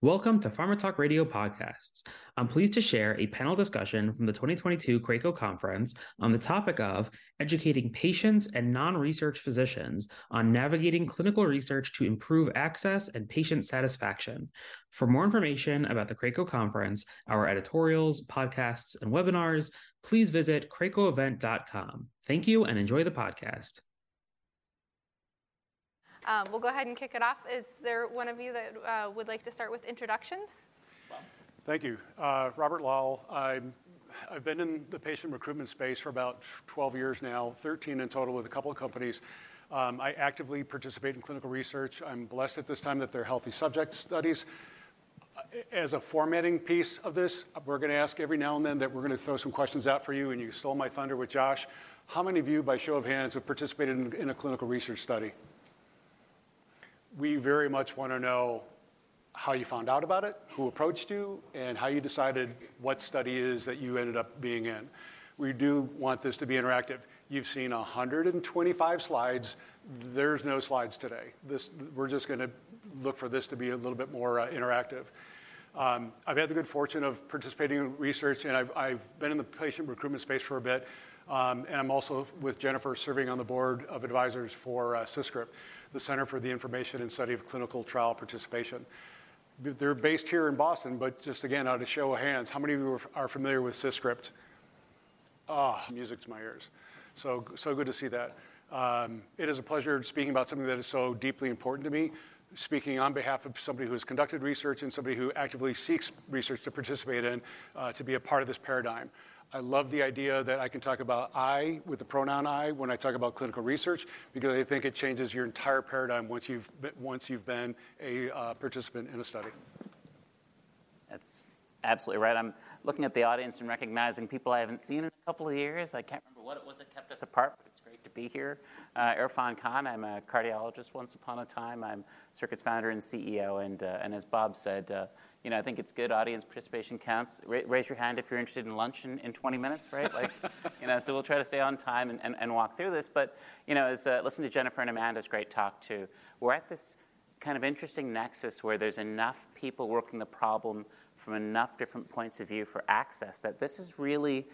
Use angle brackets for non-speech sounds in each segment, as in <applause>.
Welcome to Pharma Talk Radio podcasts. I'm pleased to share a panel discussion from the 2022 CRACO conference on the topic of educating patients and non research physicians on navigating clinical research to improve access and patient satisfaction. For more information about the CRACO conference, our editorials, podcasts, and webinars, please visit cracoevent.com. Thank you and enjoy the podcast. Um, we'll go ahead and kick it off. Is there one of you that uh, would like to start with introductions? Thank you. Uh, Robert Loll. I'm, I've been in the patient recruitment space for about 12 years now, 13 in total with a couple of companies. Um, I actively participate in clinical research. I'm blessed at this time that they're healthy subject studies. As a formatting piece of this, we're going to ask every now and then that we're going to throw some questions out for you, and you stole my thunder with Josh. How many of you, by show of hands, have participated in, in a clinical research study? We very much want to know how you found out about it, who approached you, and how you decided what study is that you ended up being in. We do want this to be interactive. You've seen 125 slides. There's no slides today. This, we're just going to look for this to be a little bit more uh, interactive. Um, I've had the good fortune of participating in research, and I've, I've been in the patient recruitment space for a bit. Um, and I'm also with Jennifer serving on the board of advisors for uh, the Center for the Information and Study of Clinical Trial Participation. They're based here in Boston, but just again, out of show of hands, how many of you are familiar with CISCRP? Ah, music to my ears. So, so good to see that. Um, it is a pleasure speaking about something that is so deeply important to me, speaking on behalf of somebody who has conducted research and somebody who actively seeks research to participate in uh, to be a part of this paradigm. I love the idea that I can talk about I with the pronoun I when I talk about clinical research because I think it changes your entire paradigm once you've been, once you've been a uh, participant in a study. That's absolutely right. I'm looking at the audience and recognizing people I haven't seen in a couple of years. I can't remember what it was that kept us apart, but it's great to be here. Uh, Irfan Khan, I'm a cardiologist once upon a time. I'm Circuit's founder and CEO, and, uh, and as Bob said, uh, you know, I think it's good. Audience participation counts. Ra- raise your hand if you're interested in lunch in, in 20 minutes, right? Like, <laughs> you know, so we'll try to stay on time and, and, and walk through this. But, you know, as uh, listen to Jennifer and Amanda's great talk too, we're at this kind of interesting nexus where there's enough people working the problem from enough different points of view for access that this is really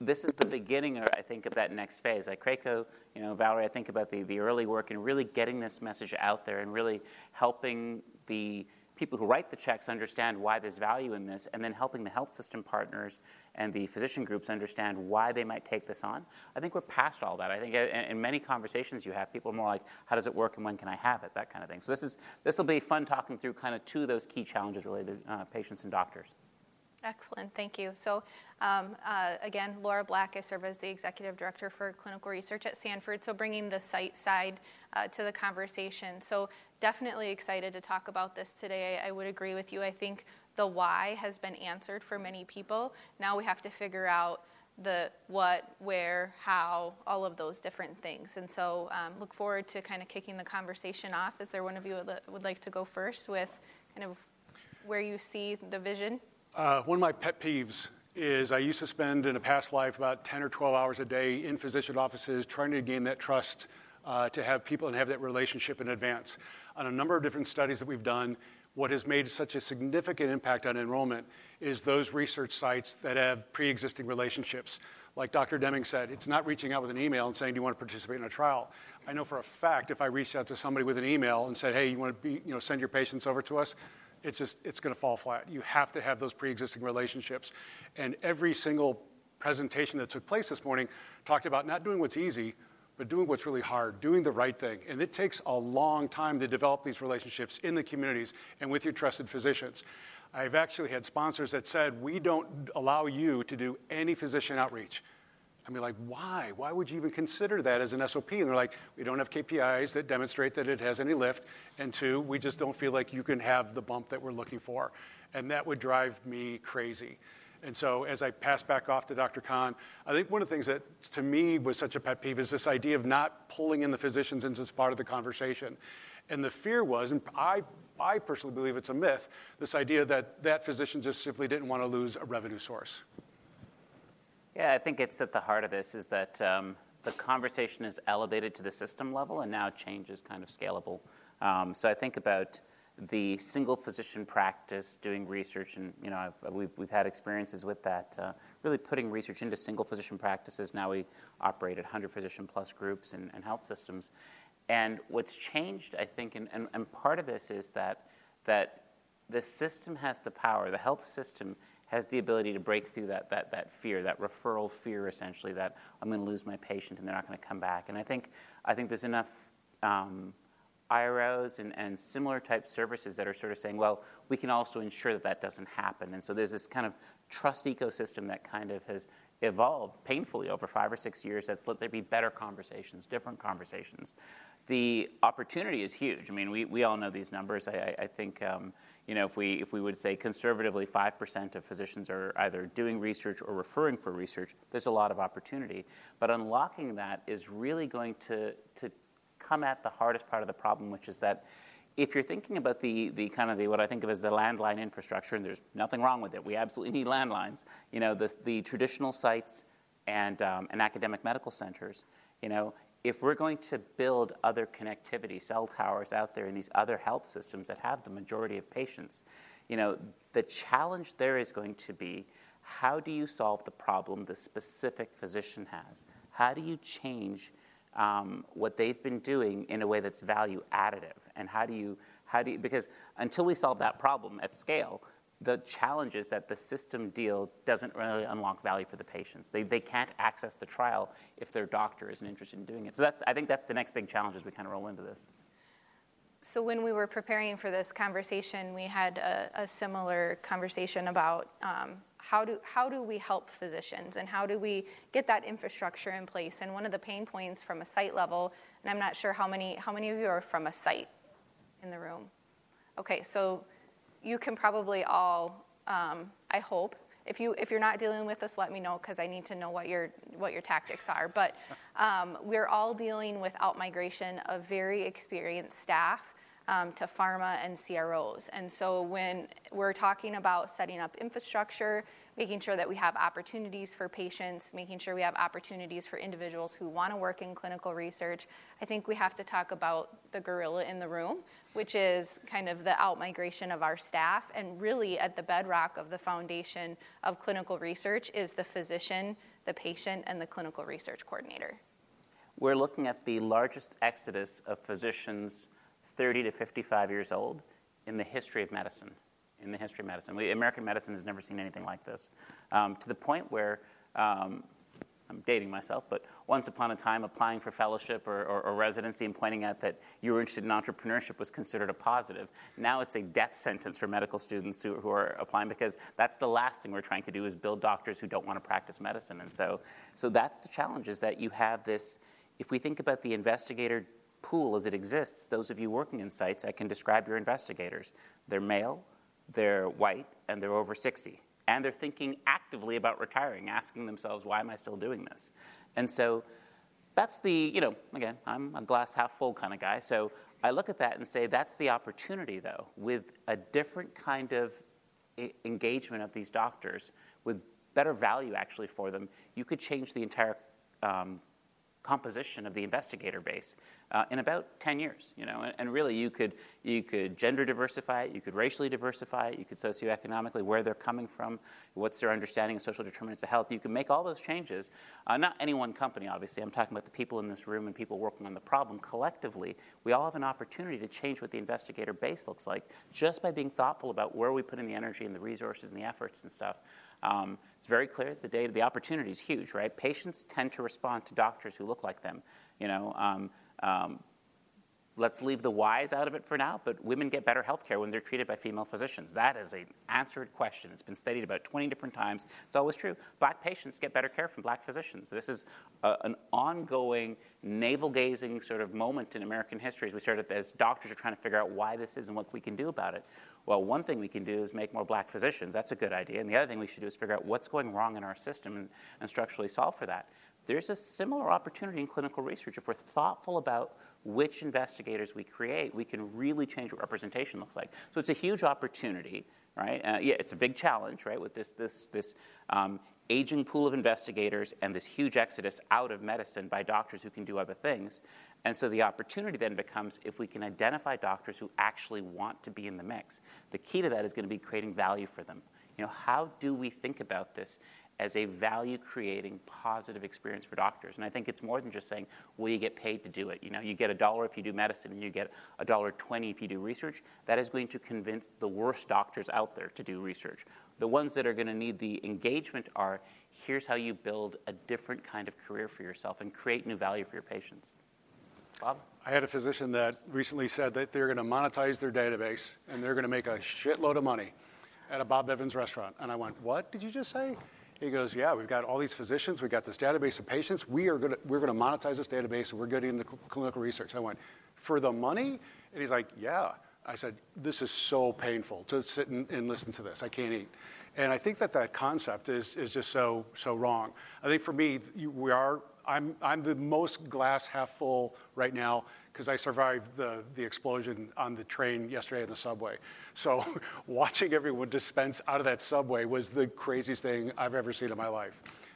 this is the beginning, I think, of that next phase. Like CRACO, you know, Valerie, I think about the, the early work and really getting this message out there and really helping the people who write the checks understand why there's value in this, and then helping the health system partners and the physician groups understand why they might take this on. I think we're past all that. I think in many conversations you have, people are more like, how does it work and when can I have it? That kind of thing. So this is this will be fun talking through kind of two of those key challenges related to uh, patients and doctors. Excellent, thank you. So, um, uh, again, Lora Black, I serve as the Executive Director for Clinical Research at Sanford, so bringing the site side uh, to the conversation. So, definitely excited to talk about this today. I, I would agree with you. I think the why has been answered for many people. Now we have to figure out the what, where, how, all of those different things. And so, um, look forward to kind of kicking the conversation off. Is there one of you would, would like to go first with kind of where you see the vision? Uh, one of my pet peeves is I used to spend in a past life about 10 or 12 hours a day in physician offices trying to gain that trust uh, to have people and have that relationship in advance. On a number of different studies that we've done, what has made such a significant impact on enrollment is those research sites that have pre existing relationships. Like Dr. Deming said, it's not reaching out with an email and saying, Do you want to participate in a trial? I know for a fact if I reached out to somebody with an email and said, Hey, you want to be, you know, send your patients over to us, it's just it's going to fall flat. You have to have those pre-existing relationships. And every single presentation that took place this morning talked about not doing what's easy, but doing what's really hard, doing the right thing. And it takes a long time to develop these relationships in the communities and with your trusted physicians. I've actually had sponsors that said, We don't allow you to do any physician outreach. I mean, like, why? Why would you even consider that as an SOP? And they're like, we don't have KPIs that demonstrate that it has any lift. And two, we just don't feel like you can have the bump that we're looking for. And that would drive me crazy. And so, as I pass back off to Dr. Khan, I think one of the things that to me was such a pet peeve is this idea of not pulling in the physicians into this part of the conversation. And the fear was, and I, I personally believe it's a myth, this idea that that physician just simply didn't want to lose a revenue source. Yeah, I think it's at the heart of this is that um, the conversation is elevated to the system level, and now change is kind of scalable. Um, so I think about the single physician practice doing research, and you know, I've, we've, we've had experiences with that, uh, really putting research into single physician practices. Now we operate at 100 physician plus groups and, and health systems. And what's changed, I think, and, and, and part of this is that, that the system has the power, the health system has the ability to break through that, that, that fear, that referral fear, essentially, that I'm going to lose my patient and they're not going to come back. And I think, I think there's enough um, IROs and, and similar type services that are sort of saying, well, we can also ensure that that doesn't happen. And so there's this kind of trust ecosystem that kind of has evolved painfully over five or six years that's let there be better conversations, different conversations. The opportunity is huge. I mean, we, we all know these numbers. I, I, I think, um, you know, if we, if we would say conservatively 5% of physicians are either doing research or referring for research, there's a lot of opportunity. But unlocking that is really going to, to come at the hardest part of the problem, which is that if you're thinking about the, the kind of the what I think of as the landline infrastructure, and there's nothing wrong with it, we absolutely need landlines. You know, the, the traditional sites and, um, and academic medical centers. You know, if we're going to build other connectivity, cell towers out there in these other health systems that have the majority of patients, you know, the challenge there is going to be how do you solve the problem the specific physician has? How do you change um, what they've been doing in a way that's value additive. And how do you, how do you, because until we solve that problem at scale, the challenge is that the system deal doesn't really unlock value for the patients. They, they can't access the trial if their doctor isn't interested in doing it. So that's, I think that's the next big challenge as we kind of roll into this. So when we were preparing for this conversation, we had a, a similar conversation about um, how do, how do we help physicians and how do we get that infrastructure in place? And one of the pain points from a site level, and I'm not sure how many, how many of you are from a site in the room? Okay, so you can probably all, um, I hope, if, you, if you're not dealing with this, let me know because I need to know what your, what your tactics are. But um, we're all dealing with outmigration of very experienced staff um, to pharma and CROs. And so when we're talking about setting up infrastructure, making sure that we have opportunities for patients, making sure we have opportunities for individuals who want to work in clinical research, I think we have to talk about the gorilla in the room, which is kind of the outmigration of our staff. And really, at the bedrock of the foundation of clinical research is the physician, the patient, and the clinical research coordinator. We're looking at the largest exodus of physicians 30 to 55 years old in the history of medicine. In the history of medicine. We, American medicine has never seen anything like this. Um, to the point where, um, I'm dating myself, but once upon a time, applying for fellowship or, or, or, residency and pointing out that you were interested in entrepreneurship was considered a positive. Now it's a death sentence for medical students who, who are applying because that's the last thing we're trying to do is build doctors who don't want to practice medicine. And so, so that's the challenge is that you have this, if we think about the investigator pool as it exists, those of you working in sites, I can describe your investigators. They're male, they're white, and they're over 60. And they're thinking actively about retiring, asking themselves, why am I still doing this? And so that's the, you know, again, I'm a glass half full kind of guy. So I look at that and say, that's the opportunity, though, with a different kind of engagement of these doctors, with better value actually for them, you could change the entire um, composition of the investigator base uh, in about 10 years. You know, and, and, really you could, you could gender diversify it, you could racially diversify it, you could socioeconomically, where they're coming from, what's their understanding of social determinants of health. You can make all those changes. Uh, not any one company, obviously. I'm talking about the people in this room and people working on the problem. Collectively, we all have an opportunity to change what the investigator base looks like just by being thoughtful about where we put in the energy and the resources and the efforts and stuff. Um, it's very clear the data, the opportunity is huge, right? Patients tend to respond to doctors who look like them. You know, um, um, let's leave the whys out of it for now, but women get better health care when they're treated by female physicians. That is an answered question. It's been studied about 20 different times. It's always true. Black patients get better care from black physicians. This is a, an ongoing, navel gazing sort of moment in American history as we started as doctors are trying to figure out why this is and what we can do about it well, one thing we can do is make more black physicians. That's a good idea. And the other thing we should do is figure out what's going wrong in our system and, and structurally solve for that. There's a similar opportunity in clinical research. If we're thoughtful about which investigators we create, we can really change what representation looks like. So it's a huge opportunity, right? Uh, yeah, it's a big challenge, right, with this, this, this um, aging pool of investigators and this huge exodus out of medicine by doctors who can do other things. And so the opportunity then becomes if we can identify doctors who actually want to be in the mix. The key to that is going to be creating value for them. You know, how do we think about this as a value creating positive experience for doctors. And I think it's more than just saying, will you get paid to do it? You know, you get a dollar if you do medicine and you get a dollar 20 if you do research. That is going to convince the worst doctors out there to do research. The ones that are going to need the engagement are here's how you build a different kind of career for yourself and create new value for your patients. Bob? I had a physician that recently said that they're going to monetize their database and they're going to make a shitload of money at a Bob Evans restaurant. And I went, What did you just say? He goes, Yeah, we've got all these physicians, we've got this database of patients. We are gonna, we're going to monetize this database and we're getting into clinical research. I went, For the money? And he's like, Yeah. I said, This is so painful to sit and, and listen to this. I can't eat. And I think that that concept is, is just so, so wrong. I think for me, we are, I'm, I'm the most glass half full right now because I survived the, the explosion on the train yesterday in the subway. So <laughs> watching everyone dispense out of that subway was the craziest thing I've ever seen in my life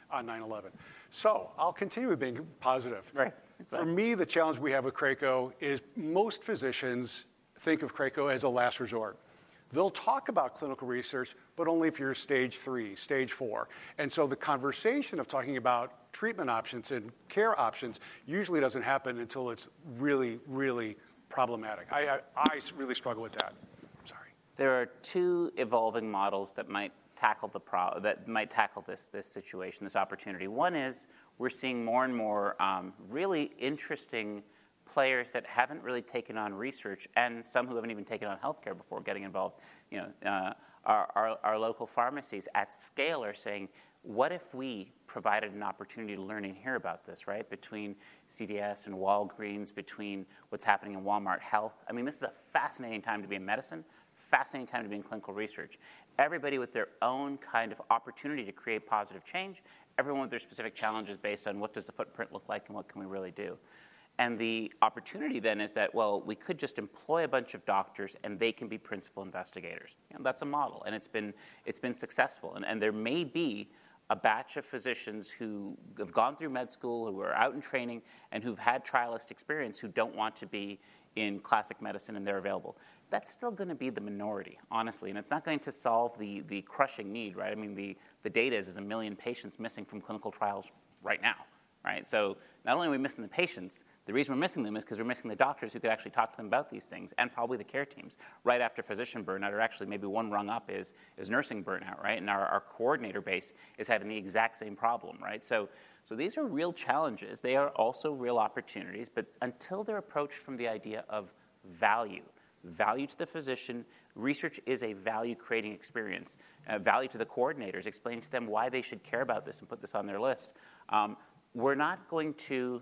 on 9 11. So I'll continue with being positive. Right. Exactly. For me, the challenge we have with Craco is most physicians think of Craco as a last resort. They'll talk about clinical research, but only if you're stage three, stage four. And so the conversation of talking about treatment options and care options usually doesn't happen until it's really, really problematic. I, I, I really struggle with that. Sorry. There are two evolving models that might tackle the pro- that might tackle this this situation, this opportunity. One is we're seeing more and more um, really interesting players that haven't really taken on research and some who haven't even taken on healthcare before getting involved. You know, uh, our, our, our, local pharmacies at scale are saying, what if we provided an opportunity to learn and hear about this, right? Between CVS and Walgreens, between what's happening in Walmart Health. I mean, this is a fascinating time to be in medicine, fascinating time to be in clinical research. Everybody with their own kind of opportunity to create positive change, everyone with their specific challenges based on what does the footprint look like and what can we really do. And the opportunity then is that, well, we could just employ a bunch of doctors and they can be principal investigators. That's a model, and it's been, it's been successful. And, and there may be a batch of physicians who have gone through med school, who are out in training, and who've had trialist experience who don't want to be in classic medicine and they're available. That's still going to be the minority, honestly, and it's not going to solve the, the crushing need, right? I mean, the, the data is, is a million patients missing from clinical trials right now, right? So not only are we missing the patients, the reason we're missing them is because we're missing the doctors who could actually talk to them about these things, and probably the care teams. Right after physician burnout, or actually maybe one rung up is, is nursing burnout, right? And our, our coordinator base is having the exact same problem, right? So, so these are real challenges. They are also real opportunities, but until they're approached from the idea of value, value to the physician, research is a value creating experience, uh, value to the coordinators, explaining to them why they should care about this and put this on their list. Um, we're not going to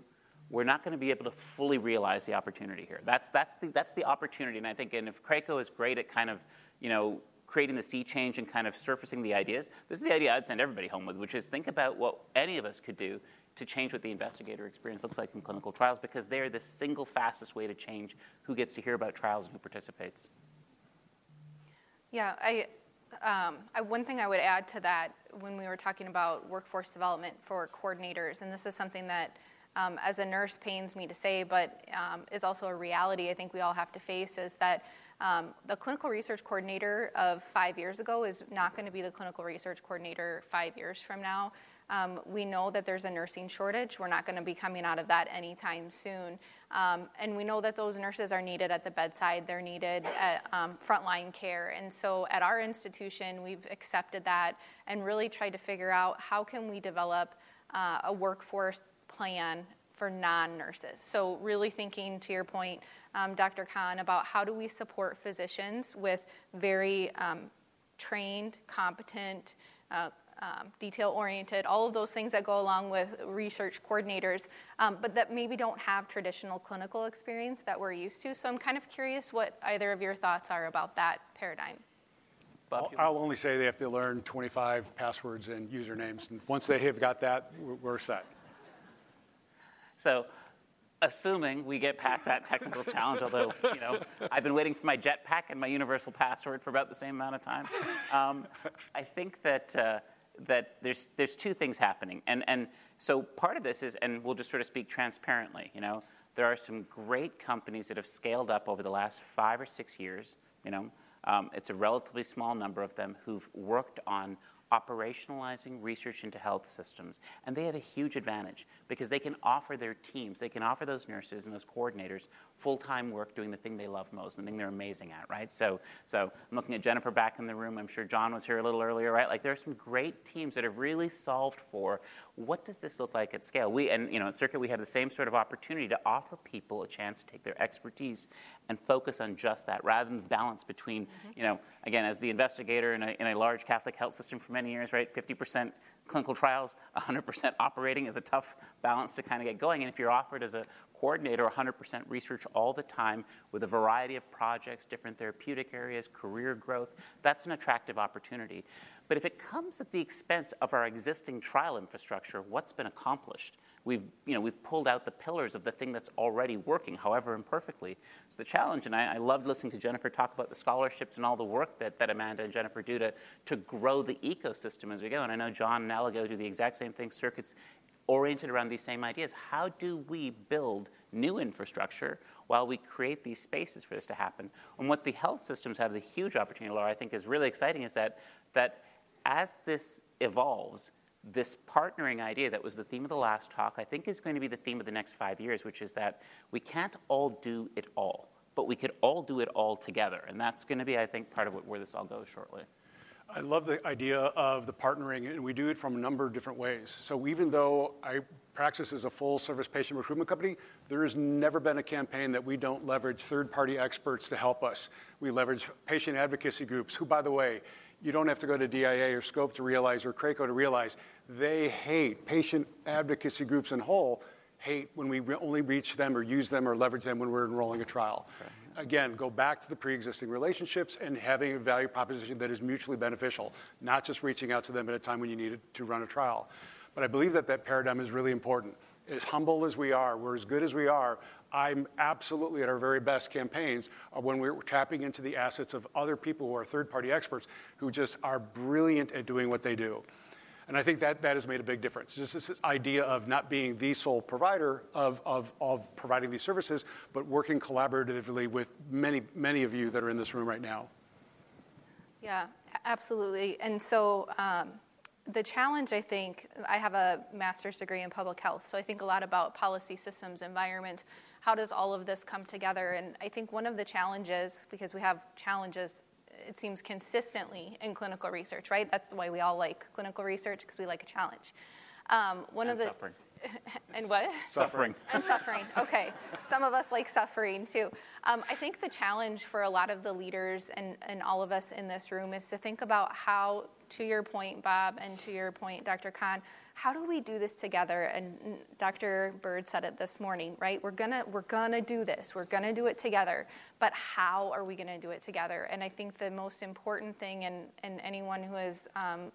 we're not going to be able to fully realize the opportunity here. That's, that's, the, that's the opportunity. And I think, and if Craco is great at kind of, you know, creating the sea change and kind of surfacing the ideas, this is the idea I'd send everybody home with, which is think about what any of us could do to change what the investigator experience looks like in clinical trials because they're the single fastest way to change who gets to hear about trials and who participates. Yeah, I, um, I, one thing I would add to that when we were talking about workforce development for coordinators, and this is something that um, as a nurse pains me to say, but um, is also a reality I think we all have to face is that um, the clinical research coordinator of five years ago is not going to be the clinical research coordinator five years from now. Um, we know that there's a nursing shortage. We're not going to be coming out of that anytime soon. Um, and we know that those nurses are needed at the bedside, they're needed at um, frontline care. And so at our institution, we've accepted that and really tried to figure out how can we develop uh, a workforce plan for non nurses. So, really thinking to your point, um, Dr. Khan, about how do we support physicians with very um, trained, competent, uh, um, detail oriented, all of those things that go along with research coordinators, um, but that maybe don't have traditional clinical experience that we're used to. So I'm kind of curious what either of your thoughts are about that paradigm. Bob, I'll only say they have to learn 25 passwords and usernames. And once they have got that, we're set. So, assuming we get past that technical challenge, although you know I've been waiting for my jetpack and my universal password for about the same amount of time, um, I think that uh, that there's there's two things happening, and and so part of this is, and we'll just sort of speak transparently. You know, there are some great companies that have scaled up over the last five or six years. You know, um, it's a relatively small number of them who've worked on operationalizing research into health systems. And they have a huge advantage because they can offer their teams, they can offer those nurses and those coordinators full time work doing the thing they love most, the thing they're amazing at, right? So, so I'm looking at Jennifer back in the room. I'm sure John was here a little earlier, right? Like there are some great teams that have really solved for what does this look like at scale? We, and you know, at Circuit, we have the same sort of opportunity to offer people a chance to take their expertise and focus on just that rather than the balance between, mm-hmm. you know, again, as the investigator in a, in a large Catholic health system for many years, right? 50% clinical trials, 100% operating is a tough balance to kind of get going. And if you're offered as a coordinator 100% research all the time with a variety of projects, different therapeutic areas, career growth, that's an attractive opportunity. But if it comes at the expense of our existing trial infrastructure, what's been accomplished? We've, you know, we've pulled out the pillars of the thing that's already working, however imperfectly. It's the challenge, and I, I loved listening to Jennifer talk about the scholarships and all the work that, that Amanda and Jennifer do to, to grow the ecosystem as we go. And I know John and Elligo do the exact same thing. Circuits oriented around these same ideas. How do we build new infrastructure while we create these spaces for this to happen? And what the health systems have the huge opportunity, Lora, I think is really exciting is that, that as this evolves, this partnering idea that was the theme of the last talk, I think is going to be the theme of the next five years, which is that we can't all do it all, but we could all do it all together. And that's going to be, I think, part of where this all goes shortly. I love the idea of the partnering, and we do it from a number of different ways. So even though I practice as a full service patient recruitment company, there has never been a campaign that we don't leverage third party experts to help us. We leverage patient advocacy groups, who, by the way, you don't have to go to DIA or SCOPE to realize, or CRACO to realize, they hate patient advocacy groups in whole, hate when we only reach them or use them or leverage them when we're enrolling a trial again, go back to the pre existing relationships and having a value proposition that is mutually beneficial, not just reaching out to them at a time when you need to run a trial. But I believe that that paradigm is really important. As humble as we are, we're as good as we are. I'm absolutely at our very best campaigns when we're tapping into the assets of other people who are third party experts who just are brilliant at doing what they do. And I think that, that has made a big difference. Just this idea of not being the sole provider of, of, of providing these services, but working collaboratively with many, many of you that are in this room right now. Yeah, absolutely. And so um, the challenge, I think, I have a master's degree in public health, so I think a lot about policy systems, environment. How does all of this come together? And I think one of the challenges, because we have challenges it seems consistently in clinical research, right? That's the way we all like clinical research because we like a challenge. Um, one and of the suffering. <laughs> and what? <laughs> Suffering. <laughs> and suffering. Okay. Some of us like suffering too. Um, I think the challenge for a lot of the leaders and, and all of us in this room is to think about how, to your point, Bob, and to your point, Dr. Khan, how do we do this together? And Dr. Bird said it this morning, right? We're gonna we're gonna do this. We're gonna do it together. But how are we gonna do it together? And I think the most important thing, and, and anyone who has um,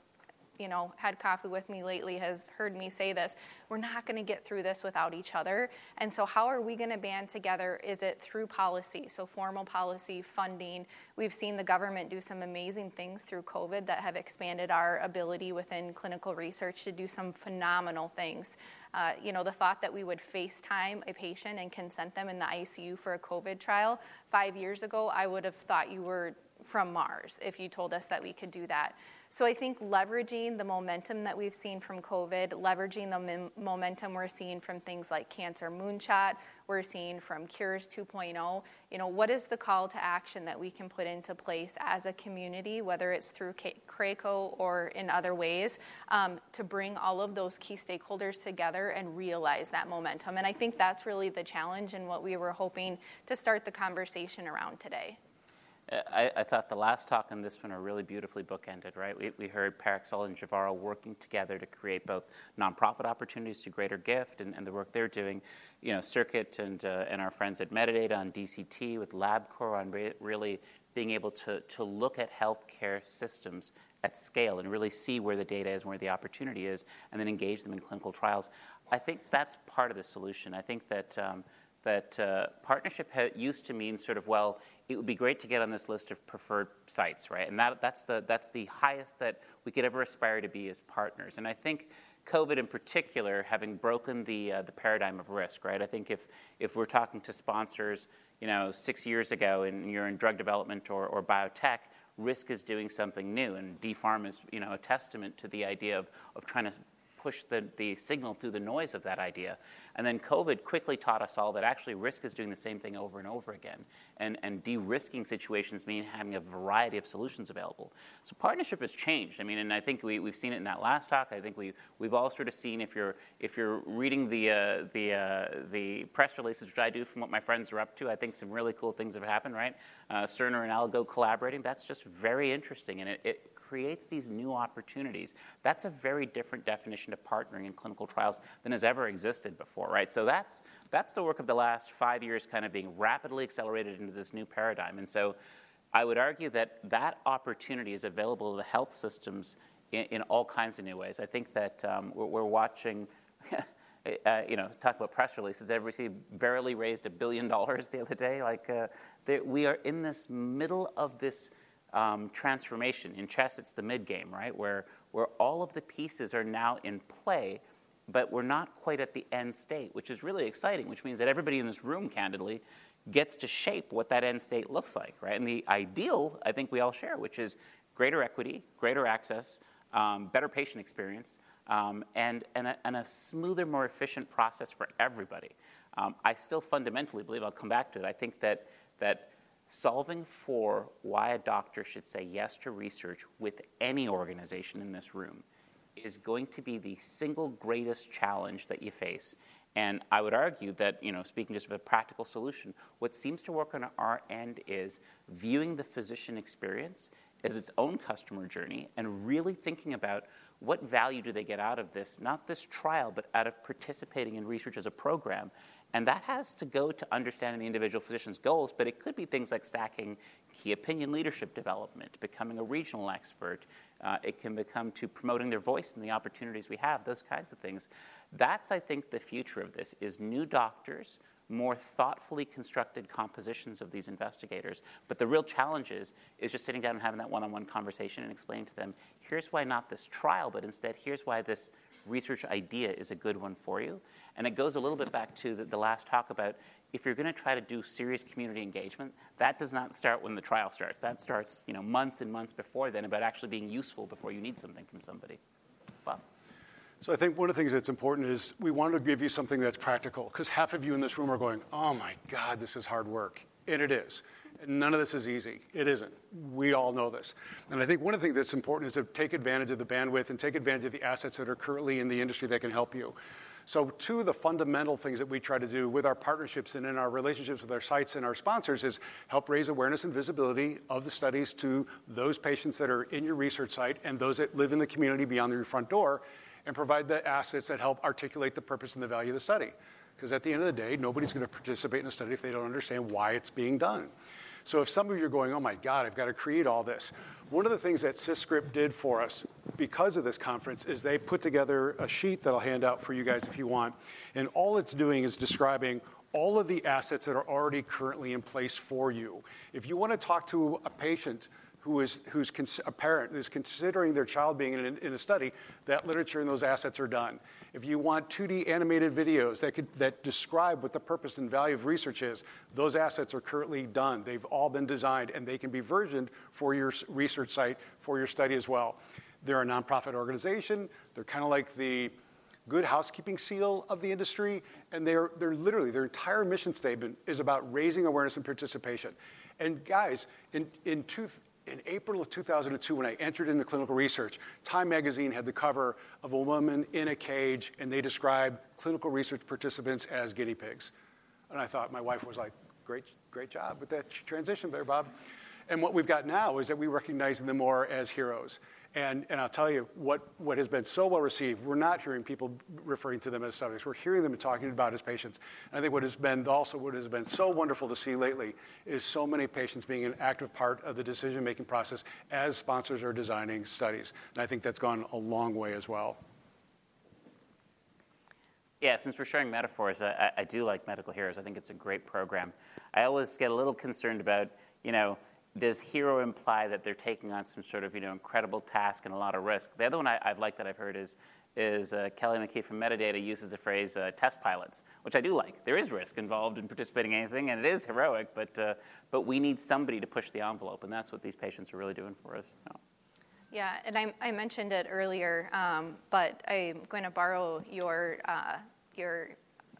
you know, had coffee with me lately has heard me say this. We're not going to get through this without each other. And so, how are we going to band together? Is it through policy? So, formal policy, funding. We've seen the government do some amazing things through COVID that have expanded our ability within clinical research to do some phenomenal things. Uh, you know, the thought that we would FaceTime a patient and consent them in the ICU for a COVID trial five years ago, I would have thought you were from Mars if you told us that we could do that. So I think leveraging the momentum that we've seen from COVID, leveraging the momentum we're seeing from things like Cancer Moonshot, we're seeing from Cures 2.0, you know, what is the call to action that we can put into place as a community, whether it's through CRACO or in other ways, um, to bring all of those key stakeholders together and realize that momentum. And I think that's really the challenge and what we were hoping to start the conversation around today. I, I, thought the last talk and this one are really beautifully bookended, right? We, we heard Parexel and Javara working together to create both nonprofit opportunities to Greater Gift and, and the work they're doing. You know, Circuit and, uh, and our friends at Medidata on DCT with LabCorp on re- really being able to, to look at healthcare systems at scale and really see where the data is and where the opportunity is and then engage them in clinical trials. I think that's part of the solution. I think that. Um, that uh, partnership ha- used to mean sort of, well, it would be great to get on this list of preferred sites, right? And that, that's, the, that's the highest that we could ever aspire to be as partners. And I think COVID in particular, having broken the, uh, the paradigm of risk, right? I think if, if we're talking to sponsors, you know, six years ago and you're in drug development or, or biotech, risk is doing something new. And DPHARM is, you know, a testament to the idea of, of trying to push the, the signal through the noise of that idea. And then COVID quickly taught us all that actually risk is doing the same thing over and over again. And, and de risking situations mean having a variety of solutions available. So partnership has changed. I mean, and I think we, we've seen it in that last talk. I think we, we've all sort of seen if you're, if you're reading the, uh, the, uh, the press releases, which I do from what my friends are up to, I think some really cool things have happened, right? Uh, Cerner and Elligo collaborating, that's just very interesting. And it, it creates these new opportunities. That's a very different definition of partnering in clinical trials than has ever existed before, right? So that's, that's the work of the last five years kind of being rapidly accelerated into this new paradigm. And so I would argue that that opportunity is available to the health systems in, in all kinds of new ways. I think that um, we're, we're, watching. <laughs> Uh, you know, talk about press releases. Everybody Verily raised a billion dollars the other day. Like, uh, we are in this middle of this um, transformation. In chess, it's the mid game, right? Where, where all of the pieces are now in play, but we're not quite at the end state, which is really exciting, which means that everybody in this room, candidly, gets to shape what that end state looks like, right? And the ideal, I think we all share, which is greater equity, greater access, um, better patient experience, um, and, and a, and, a, smoother, more efficient process for everybody. Um, I still fundamentally believe, I'll come back to it, I think that, that solving for why a doctor should say yes to research with any organization in this room is going to be the single greatest challenge that you face. And I would argue that, you know, speaking just of a practical solution, what seems to work on our end is viewing the physician experience as its own customer journey and really thinking about what value do they get out of this, not this trial, but out of participating in research as a program, and that has to go to understanding the individual physician's goals, but it could be things like stacking key opinion leadership development, becoming a regional expert. Uh, it can become to promoting their voice and the opportunities we have, those kinds of things. That's, I think, the future of this is new doctors, more thoughtfully constructed compositions of these investigators. But the real challenge is, is just sitting down and having that one-on-one conversation and explaining to them, here's why not this trial, but instead here's why this research idea is a good one for you. And it goes a little bit back to the, the last talk about if you're going to try to do serious community engagement, that does not start when the trial starts. That starts, you know, months and months before then about actually being useful before you need something from somebody. Bob. So I think one of the things that's important is we want to give you something that's practical because half of you in this room are going, "Oh my God, this is hard work," and it is. None of this is easy. It isn't. We all know this. And I think one of the things that's important is to take advantage of the bandwidth and take advantage of the assets that are currently in the industry that can help you. So, two of the fundamental things that we try to do with our partnerships and in our relationships with our sites and our sponsors is help raise awareness and visibility of the studies to those patients that are in your research site and those that live in the community beyond your front door, and provide the assets that help articulate the purpose and the value of the study. Because at the end of the day, nobody's going to participate in a study if they don't understand why it's being done. So if some of you are going, oh my God, I've got to create all this, one of the things that CISCRP did for us because of this conference is they put together a sheet that I'll hand out for you guys if you want. And all it's doing is describing all of the assets that are already currently in place for you. If you want to talk to a patient who is who's cons- a parent who's considering their child being in, in, a study, that literature and those assets are done. If you want 2D animated videos that could that describe what the purpose and value of research is, those assets are currently done. They've all been designed and they can be versioned for your research site for your study as well. They're a nonprofit organization. They're kind of like the good housekeeping seal of the industry, and they're, they're literally, their entire mission statement is about raising awareness and participation. And guys, in, in, two, in April of 2002, when I entered into clinical research, Time magazine had the cover of a woman in a cage, and they described clinical research participants as guinea pigs. And I thought, my wife was like, great, great job with that transition there, Bob. And what we've got now is that we recognize them more as heroes. And, and I'll tell you what, what has been so well received, we're not hearing people referring to them as subjects. We're hearing them and talking about as patients. And I think what has been also what has been so wonderful to see lately is so many patients being an active part of the decision making process as sponsors are designing studies. And I think that's gone a long way as well. Yeah, since we're sharing metaphors, I, I do like Medical Heroes. I think it's a great program. I always get a little concerned about you know, does hero imply that they're taking on some sort of you know incredible task and a lot of risk? The other one I, have liked that I've heard is is uh, Kelly McKee from Medidata uses the phrase uh, test pilots, which I do like. There is risk involved in participating in anything, and it is heroic, but uh, but we need somebody to push the envelope, and that's what these patients are really doing for us. Yeah, and I, I, mentioned it earlier, um, but I'm going to borrow your uh, your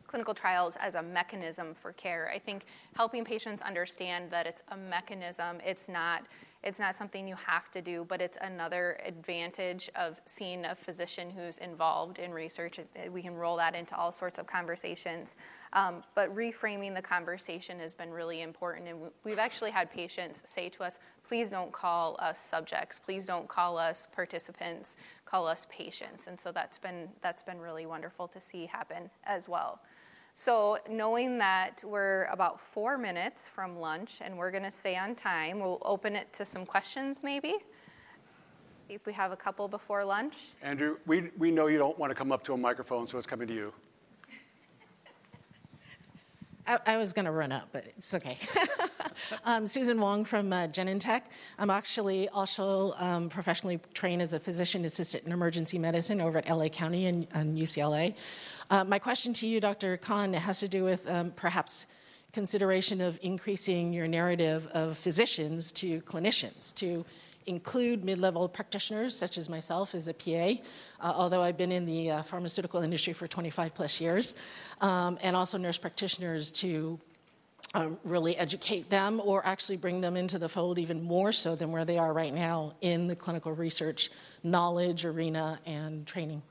clinical trials as a mechanism for care. I think helping patients understand that it's a mechanism, it's not it's not something you have to do, but it's another advantage of seeing a physician who's involved in research. We can roll that into all sorts of conversations. Um, but reframing the conversation has been really important. And we've actually had patients say to us, please don't call us subjects, please don't call us participants, call us patients. And so that's been, that's been really wonderful to see happen as well. So, knowing that we're about four minutes from lunch and we're going to stay on time, we'll open it to some questions maybe. If we have a couple before lunch. Andrew, we, we know you don't want to come up to a microphone, so it's coming to you. I, I was going to run up, but it's okay. <laughs> um, Susan Wong from uh, Genentech. I'm actually also um, professionally trained as a physician assistant in emergency medicine over at LA County and, and UCLA. Uh, my question to you, Dr. Khan, has to do with um, perhaps consideration of increasing your narrative of physicians to clinicians, to include mid level practitioners such as myself as a PA, uh, although I've been in the uh, pharmaceutical industry for 25 plus years, um, and also nurse practitioners to uh, really educate them or actually bring them into the fold even more so than where they are right now in the clinical research knowledge arena and training.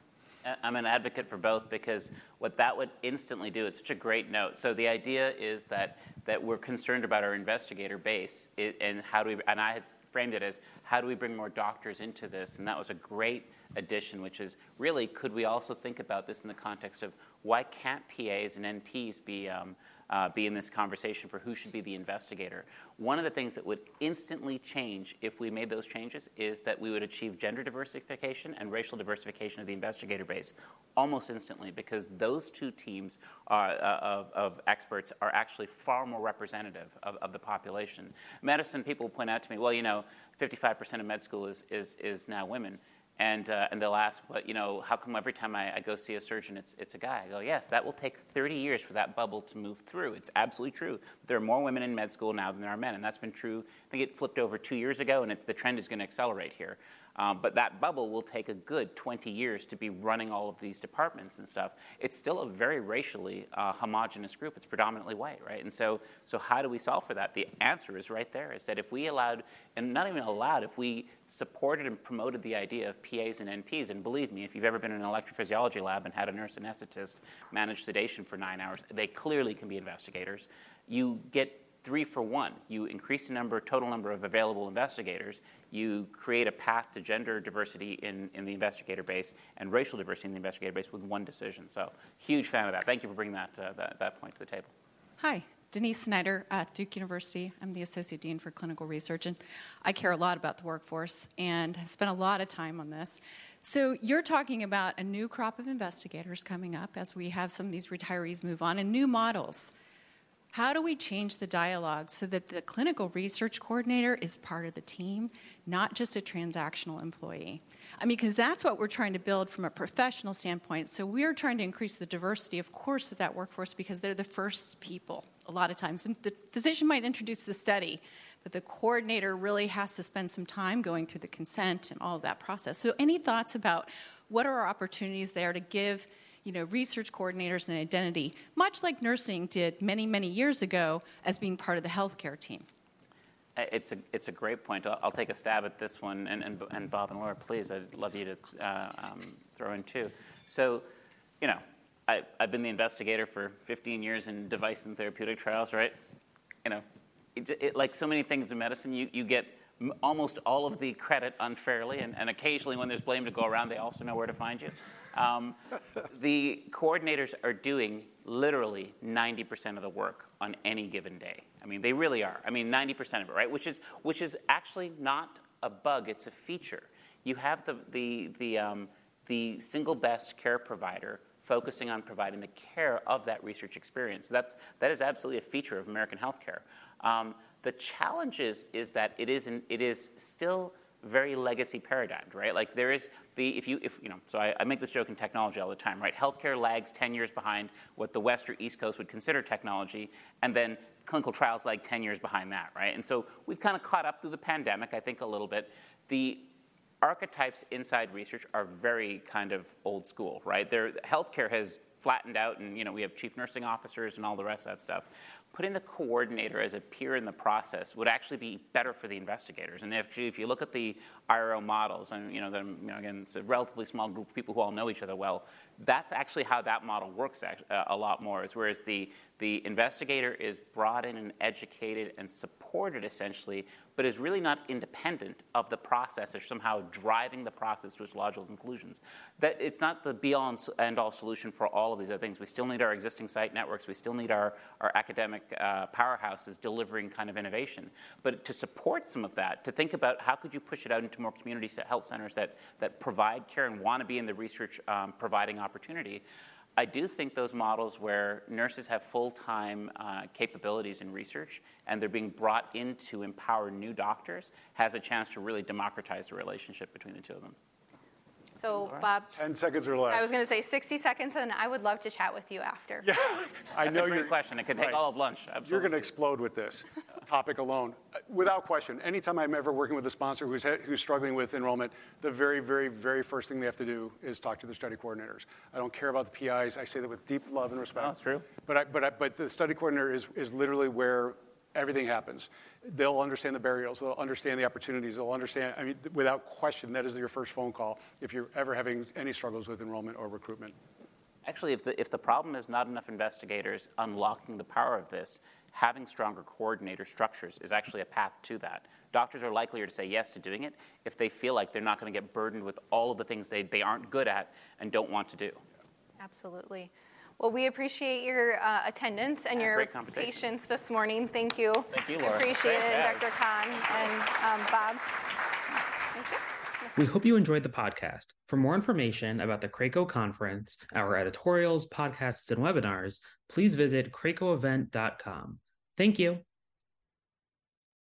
I'm an advocate for both because what that would instantly do, it's such a great note. So the idea is that that we're concerned about our investigator base and how do we and I had framed it as how do we bring more doctors into this and that was a great addition which is really could we also think about this in the context of why can't PAs and NPs be um, uh, be in this conversation for who should be the investigator. One of the things that would instantly change if we made those changes is that we would achieve gender diversification and racial diversification of the investigator base almost instantly because those two teams are, uh, of, of, experts are actually far more representative of, of the population. Medicine, people point out to me, well, you know, 55% of med school is, is, is now women. And, uh, and they'll ask, but you know, how come every time I, I, go see a surgeon, it's, it's a guy? I go, yes, that will take 30 years for that bubble to move through. It's absolutely true. There are more women in med school now than there are men, and that's been true. I think it flipped over two years ago, and it, the trend is going to accelerate here. Um, but that bubble will take a good 20 years to be running all of these departments and stuff. It's still a very racially uh, homogenous group. It's predominantly white, right? And so, so how do we solve for that? The answer is right there. Is that if we allowed, and not even allowed, if we supported and promoted the idea of PAs and NPs, and believe me, if you've ever been in an electrophysiology lab and had a nurse anesthetist manage sedation for nine hours, they clearly can be investigators. You get three for one. You increase the number, total number of available investigators. You create a path to gender diversity in, in the investigator base and racial diversity in the investigator base with one decision. So, huge fan of that. Thank you for bringing that, uh, that, that point to the table. Hi, Denise Snyder at Duke University. I'm the Associate Dean for Clinical Research, and I care a lot about the workforce and have spent a lot of time on this. So, you're talking about a new crop of investigators coming up as we have some of these retirees move on and new models how do we change the dialogue so that the clinical research coordinator is part of the team, not just a transactional employee? I mean, because that's what we're trying to build from a professional standpoint. So we're trying to increase the diversity, of course, of that workforce because they're the first people a lot of times. The physician might introduce the study, but the coordinator really has to spend some time going through the consent and all of that process. So, any thoughts about what are our opportunities there to give? you know, research coordinators and identity, much like nursing did many, many years ago as being part of the healthcare team. It's a, it's a great point. I'll, I'll take a stab at this one. And, and, and, Bob and Lora, please, I'd love you to uh, um, throw in too. So, you know, I, have been the investigator for 15 years in device and therapeutic trials, right? You know, it, it, like so many things in medicine, you, you get almost all of the credit unfairly, and, and occasionally when there's blame to go around, they also know where to find you. Um, the coordinators are doing literally 90% of the work on any given day. I mean, they really are. I mean, 90% of it, right? Which is, which is actually not a bug, it's a feature. You have the, the, the, um, the single best care provider focusing on providing the care of that research experience. That's, that is absolutely a feature of American healthcare. Um, The challenge is, is that it, isn't, it is still very legacy paradigmed, right? Like there is the, if you, if, you know, so I, I, make this joke in technology all the time, right? Healthcare lags 10 years behind what the West or East Coast would consider technology, and then clinical trials lag 10 years behind that, right? And so we've kind of caught up through the pandemic, I think, a little bit. The archetypes inside research are very kind of old school, right? There, healthcare has flattened out, and you know we have chief nursing officers and all the rest of that stuff putting the coordinator as a peer in the process would actually be better for the investigators. And if, if you look at the IRO models, and you know, you know, again, it's a relatively small group of people who all know each other well, that's actually how that model works uh, a lot more. Is whereas the the investigator is brought in and educated and supported essentially, but is really not independent of the process or somehow driving the process to its logical conclusions. That it's not the be all and all solution for all of these other things. We still need our existing site networks. We still need our, our academic uh, powerhouses delivering kind of innovation. But to support some of that, to think about how could you push it out into more community health centers that, that provide care and want to be in the research um, providing opportunity, I do think those models where nurses have full time uh, capabilities in research and they're being brought in to empower new doctors has a chance to really democratize the relationship between the two of them. So, Bob. 10 seconds or less. I was going to say 60 seconds, and I would love to chat with you after. Yeah, I know your question. It could take right. all of lunch. Absolutely. You're going to explode with this topic alone. Uh, without question, anytime I'm ever working with a sponsor who's, who's struggling with enrollment, the very, very, very first thing they have to do is talk to the study coordinators. I don't care about the PIs. I say that with deep love and respect. No, that's true. But, I, but, I, but the study coordinator is, is literally where everything happens. They'll understand the burials, they'll understand the opportunities, they'll understand, I mean, without question, that is your first phone call if you're ever having any struggles with enrollment or recruitment. Actually, if the, if the problem is not enough investigators unlocking the power of this, having stronger coordinator structures is actually a path to that. Doctors are likelier to say yes to doing it if they feel like they're not going to get burdened with all of the things they, they aren't good at and don't want to do. Absolutely. Well, we appreciate your uh, attendance and yeah, your patience this morning. Thank you. Thank you, Lora. Appreciate Great, it, Dr. Khan and um, Bob. We hope you enjoyed the podcast. For more information about the CRACO conference, our editorials, podcasts, and webinars, please visit cracoevent.com. Thank you.